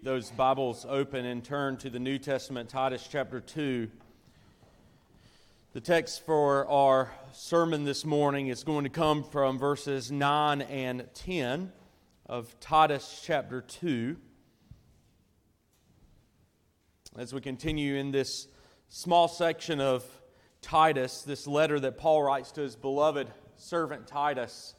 those Bibles open and turn to the New Testament, Titus chapter 2. The text for our sermon this morning is going to come from verses 9 and 10 of Titus chapter 2. As we continue in this small section of Titus, this letter that Paul writes to his beloved servant Titus,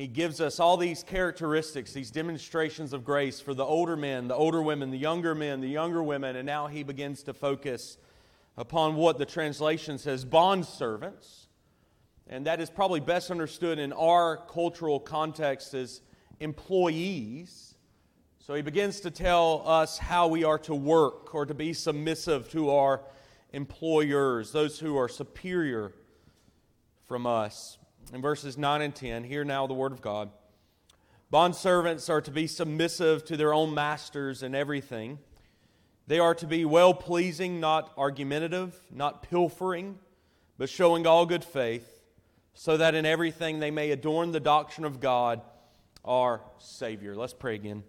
he gives us all these characteristics, these demonstrations of grace for the older men, the older women, the younger men, the younger women, and now he begins to focus upon what the translation says bond servants. And that is probably best understood in our cultural context as employees. So he begins to tell us how we are to work or to be submissive to our employers, those who are superior from us in verses 9 and 10. Hear now the word of God. Bondservants are to be submissive to their own masters in everything. They are to be well pleasing, not argumentative, not pilfering, but showing all good faith, so that in everything they may adorn the doctrine of God, our Savior. Let's pray again.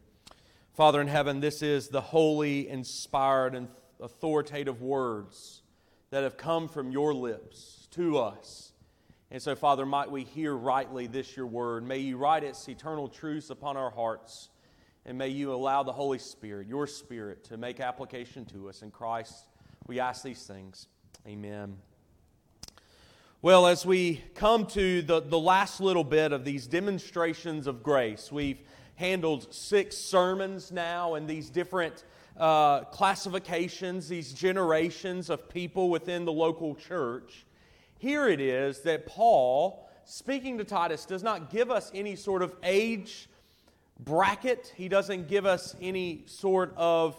Father in heaven, this is the holy, inspired, and authoritative words that have come from your lips to us. And so, Father, might we hear rightly this your word. May you write its eternal truths upon our hearts. And may you allow the Holy Spirit, your Spirit, to make application to us. In Christ, we ask these things. Amen. Well, as we come to the, the last little bit of these demonstrations of grace, we've handled six sermons now and these different uh, classifications, these generations of people within the local church. Here it is that Paul, speaking to Titus, does not give us any sort of age bracket. He doesn't give us any sort of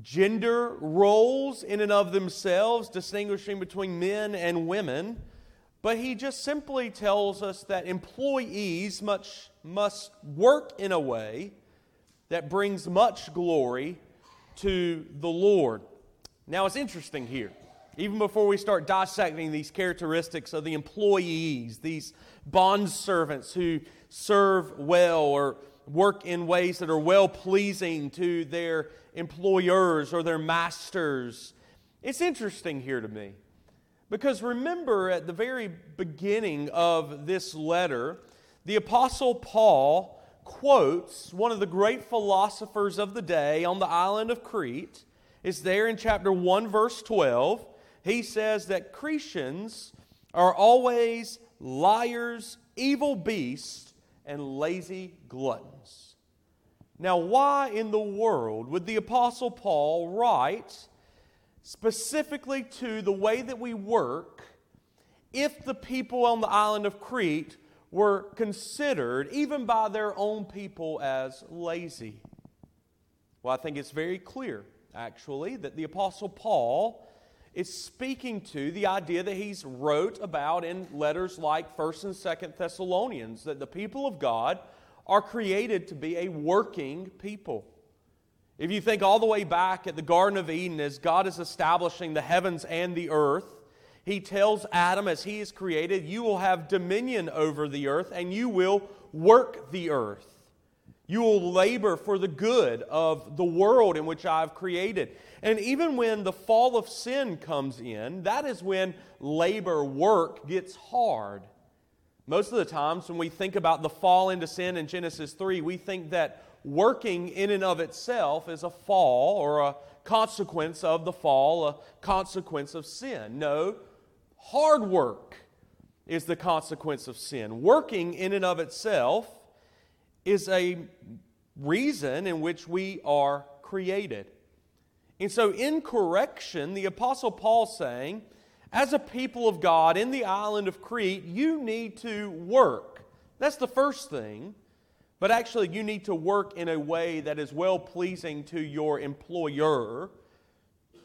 gender roles in and of themselves, distinguishing between men and women. But he just simply tells us that employees much, must work in a way that brings much glory to the Lord. Now, it's interesting here even before we start dissecting these characteristics of the employees, these bond servants who serve well or work in ways that are well pleasing to their employers or their masters. It's interesting here to me because remember at the very beginning of this letter, the Apostle Paul quotes one of the great philosophers of the day on the island of Crete. It's there in chapter 1, verse 12 he says that Cretans are always liars, evil beasts, and lazy gluttons. Now, why in the world would the Apostle Paul write specifically to the way that we work if the people on the island of Crete were considered, even by their own people, as lazy? Well, I think it's very clear, actually, that the Apostle Paul is speaking to the idea that he's wrote about in letters like 1st and 2nd Thessalonians that the people of God are created to be a working people. If you think all the way back at the Garden of Eden as God is establishing the heavens and the earth, he tells Adam as he is created, you will have dominion over the earth and you will work the earth. You will labor for the good of the world in which I have created. And even when the fall of sin comes in, that is when labor, work gets hard. Most of the times when we think about the fall into sin in Genesis 3, we think that working in and of itself is a fall or a consequence of the fall, a consequence of sin. No, hard work is the consequence of sin. Working in and of itself is a reason in which we are created. And so, in correction, the Apostle Paul saying, as a people of God in the island of Crete, you need to work. That's the first thing. But actually, you need to work in a way that is well pleasing to your employer,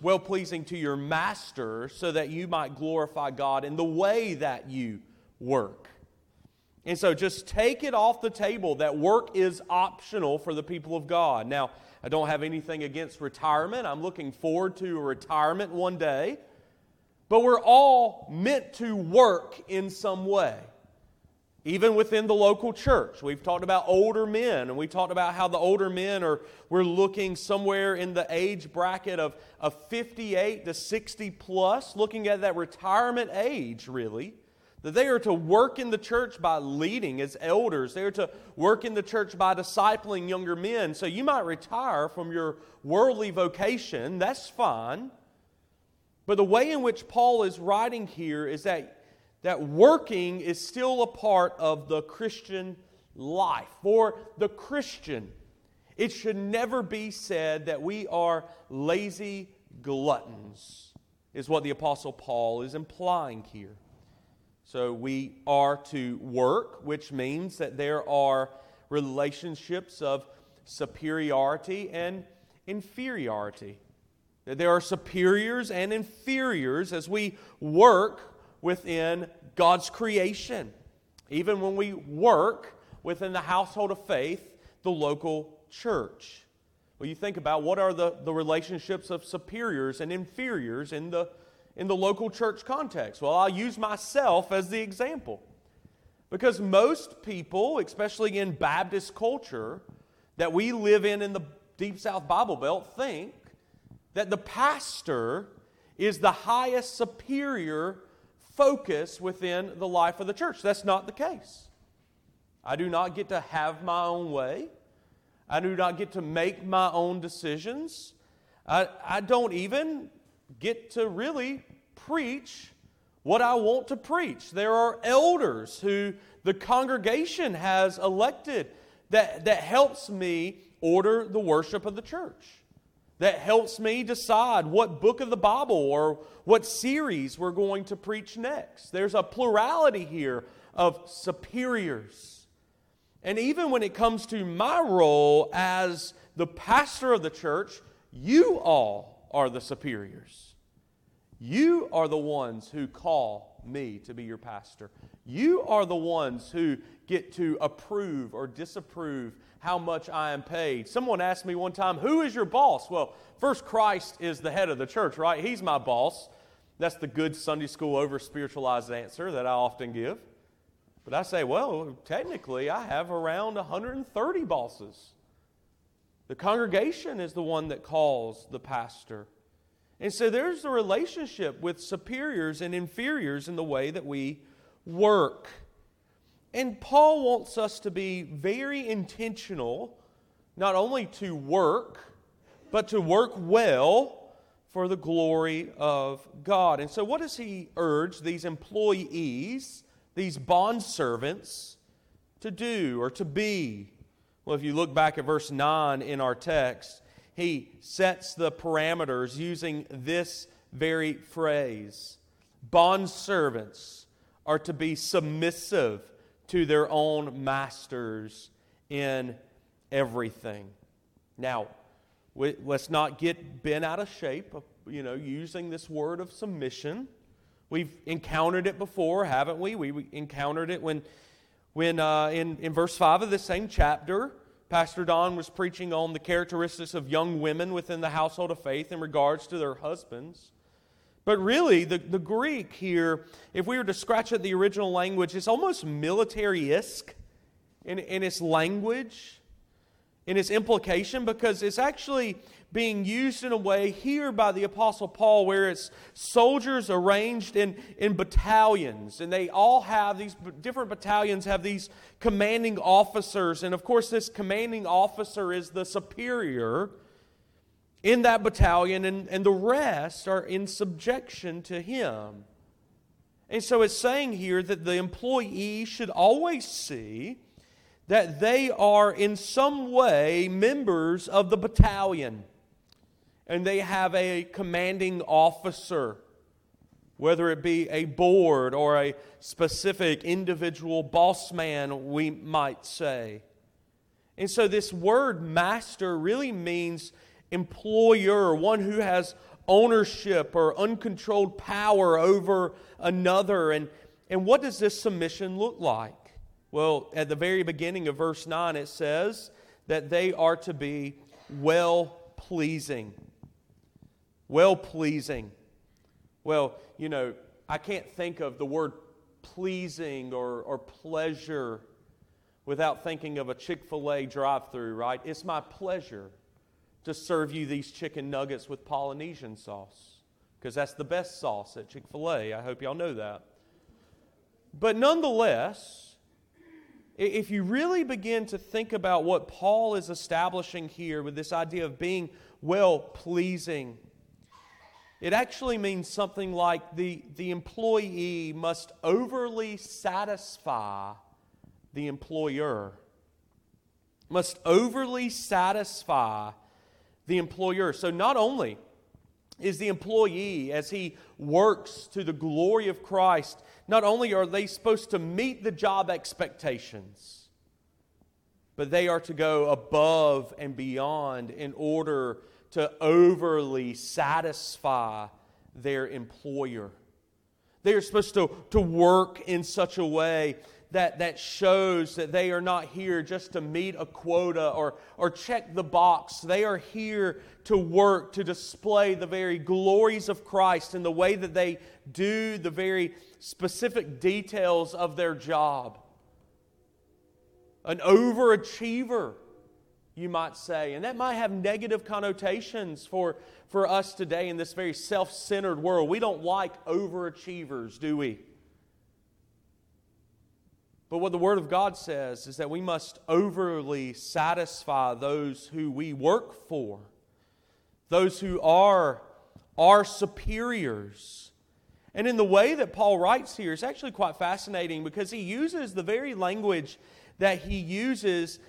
well pleasing to your master, so that you might glorify God in the way that you work. And so just take it off the table that work is optional for the people of God. Now, I don't have anything against retirement. I'm looking forward to a retirement one day. But we're all meant to work in some way. even within the local church. We've talked about older men, and we talked about how the older men are, we're looking somewhere in the age bracket of, of 58 to 60 plus, looking at that retirement age, really. That they are to work in the church by leading as elders. They are to work in the church by discipling younger men. So you might retire from your worldly vocation, that's fine. But the way in which Paul is writing here is that that working is still a part of the Christian life. For the Christian, it should never be said that we are lazy gluttons, is what the Apostle Paul is implying here. So we are to work, which means that there are relationships of superiority and inferiority. That there are superiors and inferiors as we work within God's creation. Even when we work within the household of faith, the local church. Well, you think about what are the, the relationships of superiors and inferiors in the, in the local church context? Well, I'll use myself as the example. Because most people, especially in Baptist culture that we live in in the Deep South Bible Belt, think that the pastor is the highest superior focus within the life of the church. That's not the case. I do not get to have my own way. I do not get to make my own decisions. I, I don't even get to really preach what I want to preach. There are elders who the congregation has elected that, that helps me order the worship of the church that helps me decide what book of the Bible or what series we're going to preach next. There's a plurality here of superiors. And even when it comes to my role as the pastor of the church, you all are the superiors. You are the ones who call me to be your pastor. You are the ones who get to approve or disapprove how much I am paid. Someone asked me one time, Who is your boss? Well, first, Christ is the head of the church, right? He's my boss. That's the good Sunday school over spiritualized answer that I often give. But I say, Well, technically, I have around 130 bosses. The congregation is the one that calls the pastor. And so there's a relationship with superiors and inferiors in the way that we work. And Paul wants us to be very intentional, not only to work, but to work well for the glory of God. And so, what does he urge these employees, these bond servants, to do or to be? Well, if you look back at verse 9 in our text, he sets the parameters using this very phrase. Bond servants are to be submissive to their own masters in everything. Now, we, let's not get bent out of shape, of, you know, using this word of submission. We've encountered it before, haven't? We, we encountered it when, when uh, in, in verse 5 of the same chapter, Pastor Don was preaching on the characteristics of young women within the household of faith in regards to their husbands. But really, the, the Greek here, if we were to scratch at the original language, it's almost military esque in, in its language, in its implication, because it's actually being used in a way here by the Apostle Paul where it's soldiers arranged in, in battalions. And they all have these different battalions have these commanding officers. And of course, this commanding officer is the superior in that battalion, and, and the rest are in subjection to him. And so it's saying here that the employee should always see that they are in some way members of the battalion and they have a commanding officer, whether it be a board or a specific individual boss man, we might say. And so this word master really means employer, one who has ownership or uncontrolled power over another. And, and what does this submission look like? Well, at the very beginning of verse 9, it says that they are to be well pleasing. Well pleasing. Well, you know, I can't think of the word pleasing or, or pleasure without thinking of a Chick fil A drive through, right? It's my pleasure to serve you these chicken nuggets with Polynesian sauce because that's the best sauce at Chick fil A. I hope y'all know that. But nonetheless, if you really begin to think about what Paul is establishing here with this idea of being well pleasing, it actually means something like the, the employee must overly satisfy the employer. Must overly satisfy the employer. So not only is the employee, as he works to the glory of Christ, not only are they supposed to meet the job expectations, but they are to go above and beyond in order to overly satisfy their employer. They are supposed to, to work in such a way that, that shows that they are not here just to meet a quota or, or check the box. They are here to work to display the very glories of Christ in the way that they do the very specific details of their job. An overachiever, you might say. And that might have negative connotations for, for us today in this very self centered world. We don't like overachievers, do we? But what the Word of God says is that we must overly satisfy those who we work for, those who are our superiors. And in the way that Paul writes here, it's actually quite fascinating because he uses the very language that he uses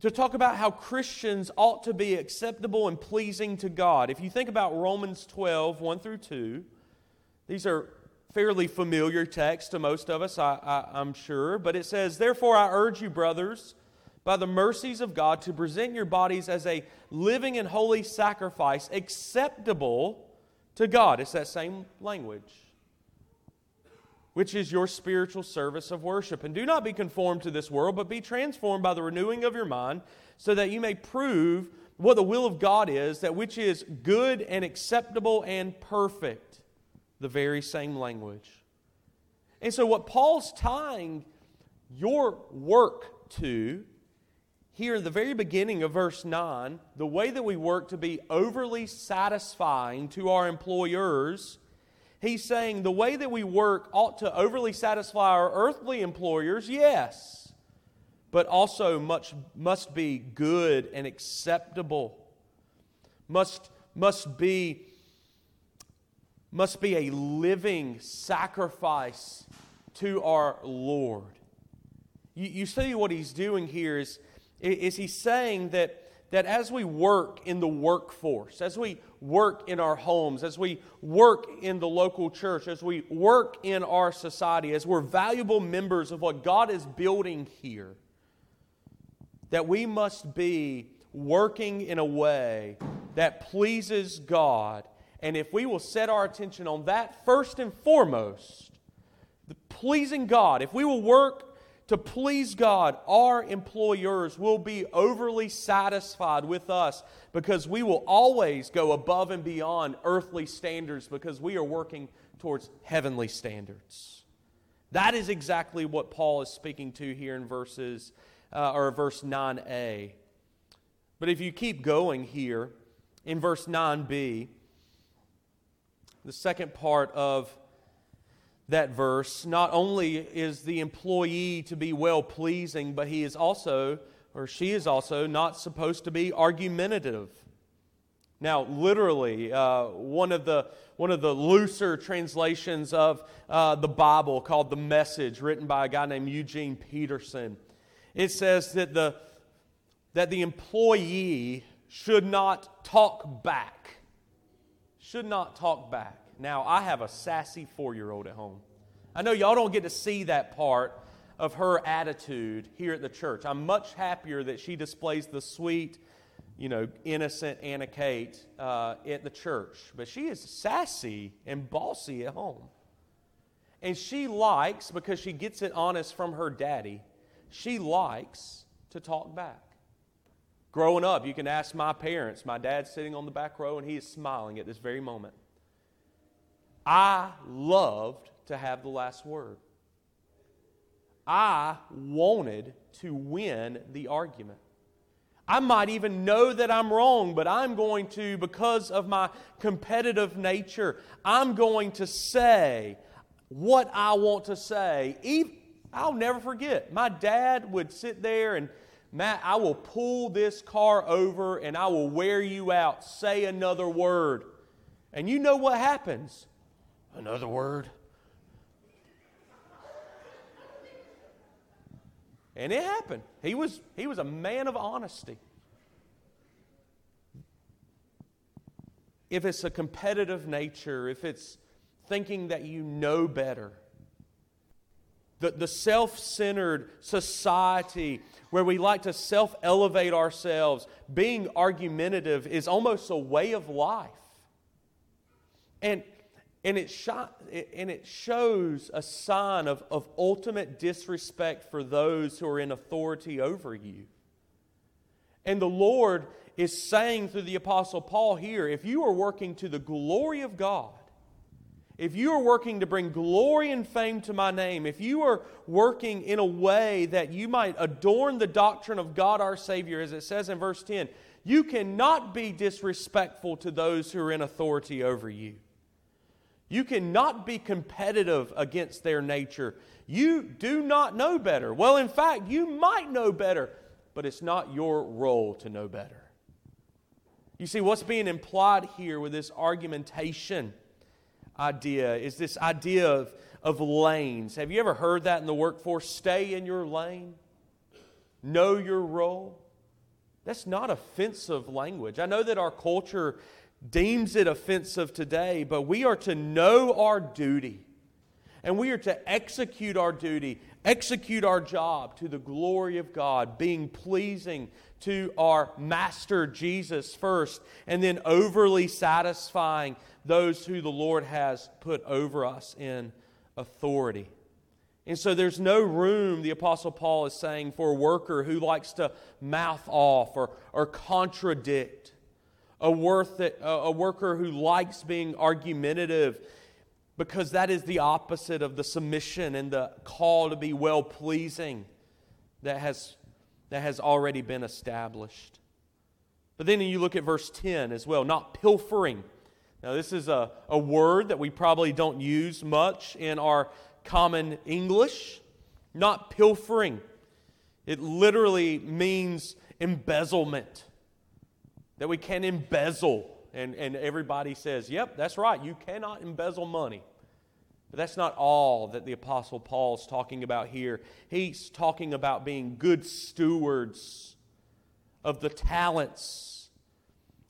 to talk about how Christians ought to be acceptable and pleasing to God. If you think about Romans 12, 1 through 2, these are fairly familiar texts to most of us, I, I, I'm sure. But it says, Therefore, I urge you, brothers, by the mercies of God, to present your bodies as a living and holy sacrifice, acceptable to God. It's that same language. Which is your spiritual service of worship. And do not be conformed to this world, but be transformed by the renewing of your mind, so that you may prove what the will of God is, that which is good and acceptable and perfect the very same language. And so, what Paul's tying your work to here in the very beginning of verse 9, the way that we work to be overly satisfying to our employers, he's saying the way that we work ought to overly satisfy our earthly employers, yes, but also much, must be good and acceptable, must, must be must be a living sacrifice to our Lord. You, you see what he's doing here is, is he's saying that, that as we work in the workforce, as we work in our homes, as we work in the local church, as we work in our society, as we're valuable members of what God is building here, that we must be working in a way that pleases God. And if we will set our attention on that first and foremost, pleasing God, if we will work to please God, our employers will be overly satisfied with us because we will always go above and beyond earthly standards because we are working towards heavenly standards. That is exactly what Paul is speaking to here in verses uh, or verse 9a. But if you keep going here in verse 9b, the second part of that verse, not only is the employee to be well pleasing, but he is also, or she is also, not supposed to be argumentative. Now, literally, uh, one, of the, one of the looser translations of uh, the Bible called The Message, written by a guy named Eugene Peterson, it says that the, that the employee should not talk back should not talk back. Now, I have a sassy four year old at home. I know y'all don't get to see that part of her attitude here at the church. I'm much happier that she displays the sweet, you know, innocent Anna Kate uh, at the church. But she is sassy and bossy at home. And she likes, because she gets it honest from her daddy, she likes to talk back. Growing up, you can ask my parents. My dad's sitting on the back row and he is smiling at this very moment. I loved to have the last word. I wanted to win the argument. I might even know that I'm wrong, but I'm going to, because of my competitive nature, I'm going to say what I want to say. I'll never forget. My dad would sit there and, Matt, I will pull this car over and I will wear you out. Say another word. And you know what happens? Another word. And it happened. He was, he was a man of honesty. If it's a competitive nature, if it's thinking that you know better, the, the self centered society where we like to self elevate ourselves, being argumentative is almost a way of life. And and it, shot, and it shows a sign of, of ultimate disrespect for those who are in authority over you. And the Lord is saying through the Apostle Paul here if you are working to the glory of God, if you are working to bring glory and fame to my name, if you are working in a way that you might adorn the doctrine of God our Savior, as it says in verse 10, you cannot be disrespectful to those who are in authority over you. You cannot be competitive against their nature. You do not know better. Well, in fact, you might know better, but it's not your role to know better. You see, what's being implied here with this argumentation idea is this idea of, of lanes. Have you ever heard that in the workforce? Stay in your lane, know your role. That's not offensive language. I know that our culture deems it offensive today, but we are to know our duty. And we are to execute our duty, execute our job to the glory of God, being pleasing to our Master Jesus first, and then overly satisfying those who the Lord has put over us in authority. And so there's no room, the Apostle Paul is saying, for a worker who likes to mouth off or, or contradict a, worth a worker who likes being argumentative because that is the opposite of the submission and the call to be well pleasing that has, that has already been established. But then you look at verse 10 as well, not pilfering. Now, this is a, a word that we probably don't use much in our common English. Not pilfering. It literally means embezzlement that we can embezzle. And, and everybody says, yep, that's right, you cannot embezzle money. But that's not all that the Apostle Paul is talking about here. He's talking about being good stewards of the talents,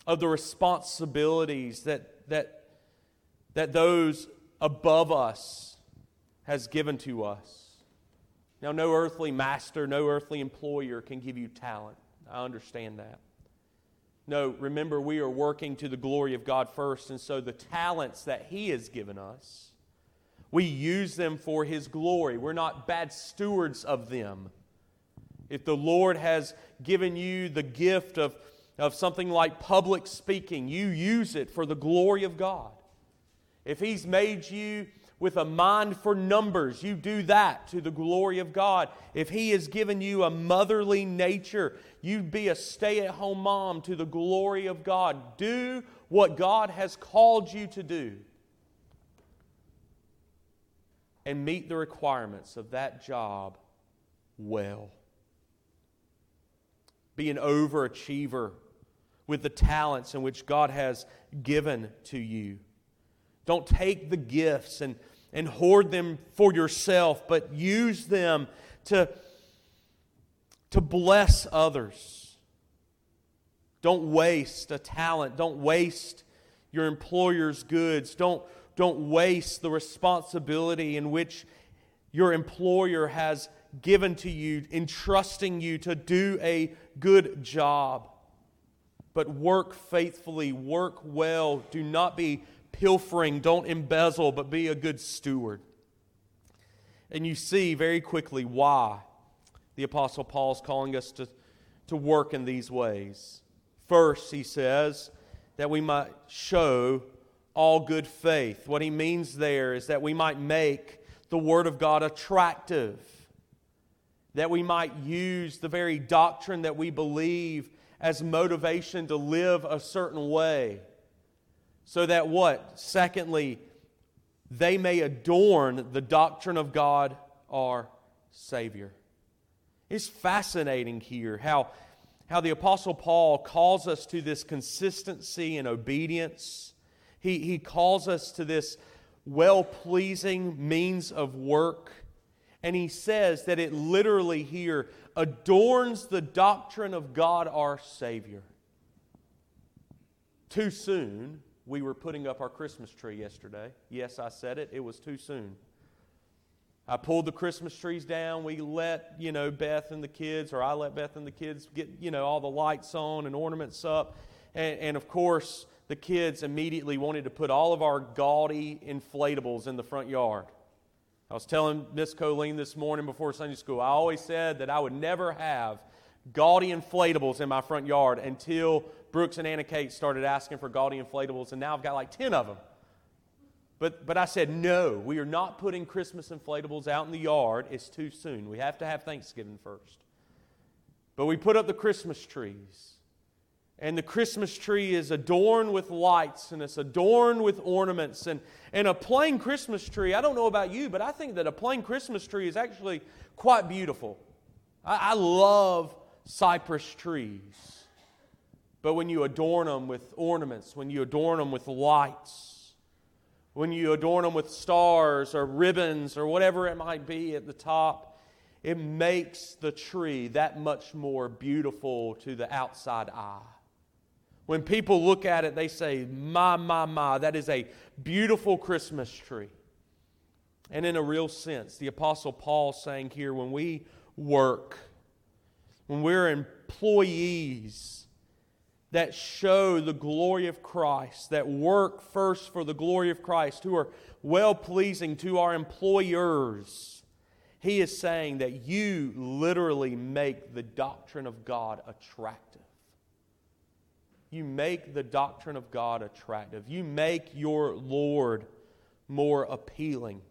of the responsibilities that, that, that those above us has given to us. Now, no earthly master, no earthly employer can give you talent. I understand that. No, remember, we are working to the glory of God first, and so the talents that He has given us, we use them for His glory. We're not bad stewards of them. If the Lord has given you the gift of, of something like public speaking, you use it for the glory of God. If He's made you with a mind for numbers, you do that to the glory of God. If He has given you a motherly nature, you'd be a stay at home mom to the glory of God. Do what God has called you to do and meet the requirements of that job well. Be an overachiever with the talents in which God has given to you. Don't take the gifts and and hoard them for yourself, but use them to, to bless others. Don't waste a talent. Don't waste your employer's goods. Don't, don't waste the responsibility in which your employer has given to you, entrusting you to do a good job. But work faithfully, work well. Do not be pilfering, don't embezzle, but be a good steward. And you see very quickly why the Apostle Paul is calling us to, to work in these ways. First, he says that we might show all good faith. What he means there is that we might make the Word of God attractive. that we might use the very doctrine that we believe as motivation to live a certain way. So that what? Secondly, they may adorn the doctrine of God our Savior. It's fascinating here how, how the Apostle Paul calls us to this consistency and obedience. He, he calls us to this well pleasing means of work. And he says that it literally here adorns the doctrine of God our Savior. Too soon, we were putting up our Christmas tree yesterday. Yes, I said it, it was too soon. I pulled the Christmas trees down. We let, you know, Beth and the kids, or I let Beth and the kids get, you know, all the lights on and ornaments up. And, and of course, the kids immediately wanted to put all of our gaudy inflatables in the front yard. I was telling Miss Colleen this morning before Sunday school, I always said that I would never have gaudy inflatables in my front yard until Brooks and Anna Kate started asking for gaudy inflatables, and now I've got like 10 of them. But, but I said, no, we are not putting Christmas inflatables out in the yard. It's too soon. We have to have Thanksgiving first. But we put up the Christmas trees. And the Christmas tree is adorned with lights and it's adorned with ornaments. And, and a plain Christmas tree, I don't know about you, but I think that a plain Christmas tree is actually quite beautiful. I, I love cypress trees. But when you adorn them with ornaments, when you adorn them with lights, when you adorn them with stars or ribbons or whatever it might be at the top, it makes the tree that much more beautiful to the outside eye. When people look at it, they say, My, my, my, that is a beautiful Christmas tree. And in a real sense, the Apostle Paul saying here, when we work, when we're employees, that show the glory of Christ, that work first for the glory of Christ, who are well pleasing to our employers. He is saying that you literally make the doctrine of God attractive. You make the doctrine of God attractive. You make your Lord more appealing.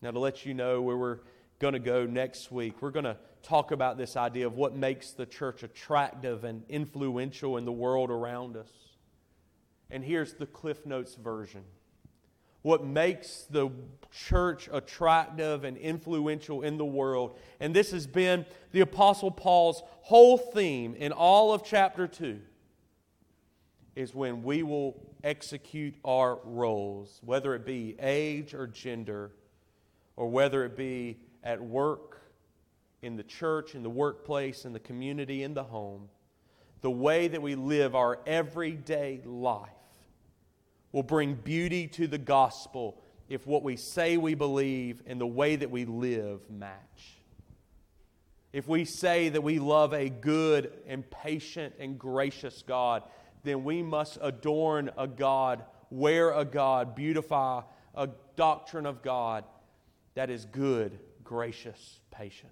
Now, to let you know where we're going to go next week, we're going to talk about this idea of what makes the church attractive and influential in the world around us. And here's the Cliff Notes version. What makes the church attractive and influential in the world. And this has been the Apostle Paul's whole theme in all of chapter 2 is when we will execute our roles, whether it be age or gender, or whether it be at work in the church, in the workplace, in the community, in the home, the way that we live our everyday life will bring beauty to the gospel if what we say we believe and the way that we live match. If we say that we love a good and patient and gracious God, then we must adorn a God, wear a God, beautify a doctrine of God that is good, gracious, patient.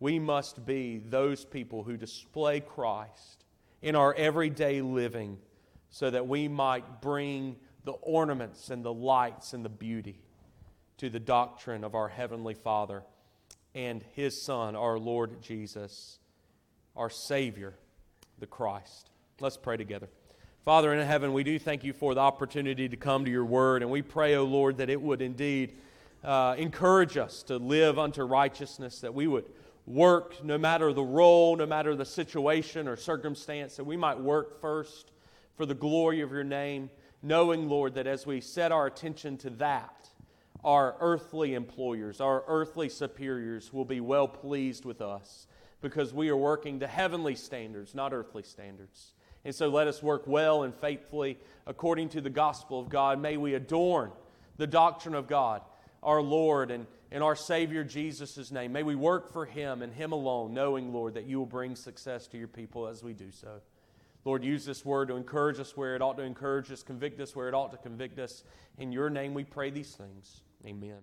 We must be those people who display Christ in our everyday living so that we might bring the ornaments and the lights and the beauty to the doctrine of our Heavenly Father and His Son, our Lord Jesus, our Savior, the Christ. Let's pray together. Father in heaven, we do thank you for the opportunity to come to your word, and we pray, O oh Lord, that it would indeed uh, encourage us to live unto righteousness, that we would work no matter the role, no matter the situation or circumstance, that we might work first for the glory of your name, knowing, Lord, that as we set our attention to that, our earthly employers, our earthly superiors will be well pleased with us because we are working to heavenly standards, not earthly standards. And so let us work well and faithfully according to the gospel of God. May we adorn the doctrine of God, our Lord, and in our Savior Jesus' name. May we work for Him and Him alone, knowing, Lord, that you will bring success to your people as we do so. Lord, use this word to encourage us where it ought to encourage us, convict us where it ought to convict us. In your name we pray these things. Amen.